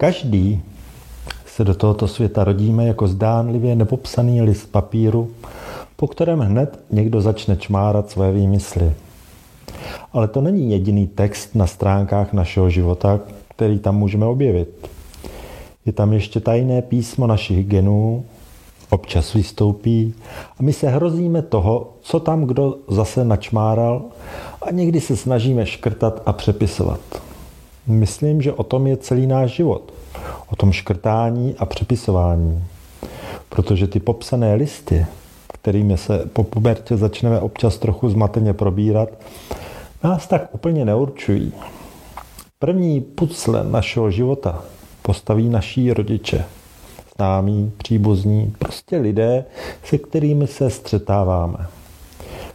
Každý se do tohoto světa rodíme jako zdánlivě nepopsaný list papíru, po kterém hned někdo začne čmárat své výmysly. Ale to není jediný text na stránkách našeho života, který tam můžeme objevit. Je tam ještě tajné písmo našich genů, občas vystoupí a my se hrozíme toho, co tam kdo zase načmáral a někdy se snažíme škrtat a přepisovat. Myslím, že o tom je celý náš život. O tom škrtání a přepisování. Protože ty popsané listy, kterými se po pubertě začneme občas trochu zmateně probírat, nás tak úplně neurčují. První pucle našeho života postaví naší rodiče, známí, příbuzní, prostě lidé, se kterými se střetáváme.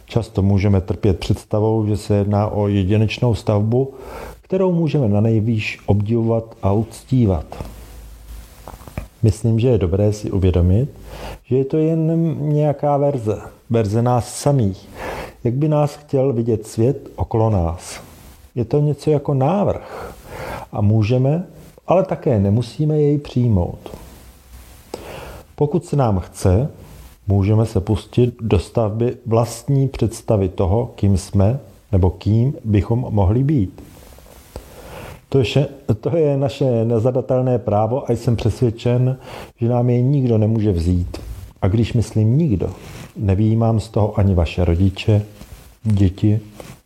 Často můžeme trpět představou, že se jedná o jedinečnou stavbu, kterou můžeme na nejvýš obdivovat a uctívat. Myslím, že je dobré si uvědomit, že je to jen nějaká verze, verze nás samých, jak by nás chtěl vidět svět okolo nás. Je to něco jako návrh a můžeme, ale také nemusíme jej přijmout. Pokud se nám chce, můžeme se pustit do stavby vlastní představy toho, kým jsme nebo kým bychom mohli být. To je, to je naše nezadatelné právo a jsem přesvědčen, že nám je nikdo nemůže vzít. A když myslím nikdo, nevýjímám z toho ani vaše rodiče, děti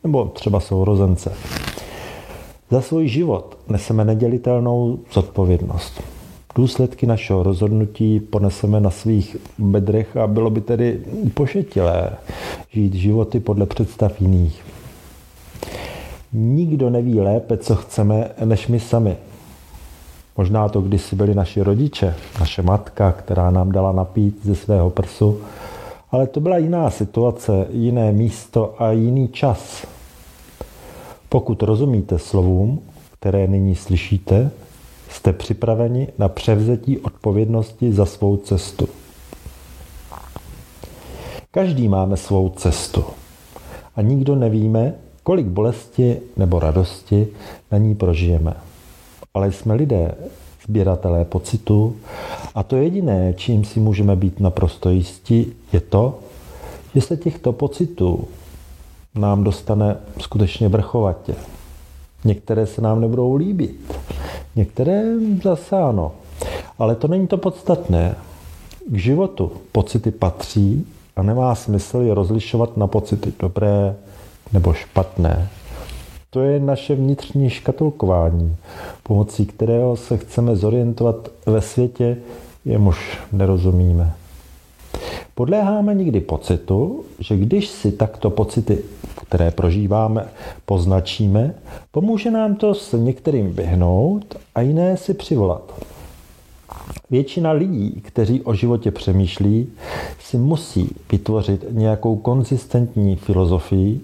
nebo třeba sourozence. Za svůj život neseme nedělitelnou zodpovědnost. Důsledky našeho rozhodnutí poneseme na svých bedrech a bylo by tedy pošetilé žít životy podle představ jiných. Nikdo neví lépe, co chceme, než my sami. Možná to kdysi byli naši rodiče, naše matka, která nám dala napít ze svého prsu, ale to byla jiná situace, jiné místo a jiný čas. Pokud rozumíte slovům, které nyní slyšíte, jste připraveni na převzetí odpovědnosti za svou cestu. Každý máme svou cestu a nikdo nevíme, kolik bolesti nebo radosti na ní prožijeme. Ale jsme lidé, sběratelé pocitu a to jediné, čím si můžeme být naprosto jistí, je to, že se těchto pocitů nám dostane skutečně vrchovatě. Některé se nám nebudou líbit, některé zase ano. Ale to není to podstatné. K životu pocity patří a nemá smysl je rozlišovat na pocity dobré nebo špatné. To je naše vnitřní škatulkování, pomocí kterého se chceme zorientovat ve světě, jemuž nerozumíme. Podléháme někdy pocitu, že když si takto pocity, které prožíváme, poznačíme, pomůže nám to s některým vyhnout a jiné si přivolat. Většina lidí, kteří o životě přemýšlí, si musí vytvořit nějakou konzistentní filozofii,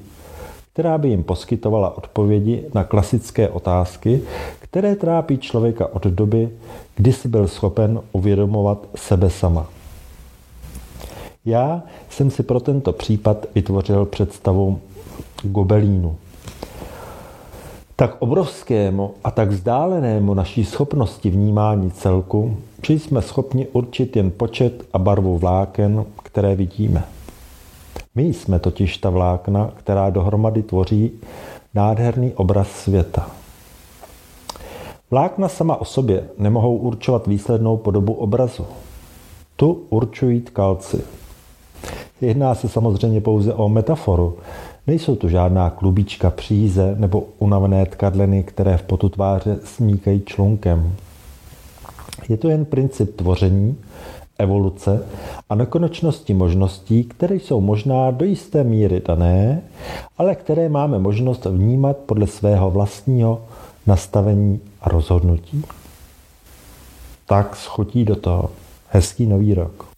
která by jim poskytovala odpovědi na klasické otázky, které trápí člověka od doby, kdy si byl schopen uvědomovat sebe sama. Já jsem si pro tento případ vytvořil představu gobelínu. Tak obrovskému a tak vzdálenému naší schopnosti vnímání celku, že jsme schopni určit jen počet a barvu vláken, které vidíme. My jsme totiž ta vlákna, která dohromady tvoří nádherný obraz světa. Vlákna sama o sobě nemohou určovat výslednou podobu obrazu. Tu určují tkalci. Jedná se samozřejmě pouze o metaforu. Nejsou to žádná klubička příze nebo unavené tkadleny, které v potu tváře smíkají člunkem. Je to jen princip tvoření, evoluce a nekonečnosti možností, které jsou možná do jisté míry dané, ale které máme možnost vnímat podle svého vlastního nastavení a rozhodnutí. Tak schutí do toho. Hezký nový rok.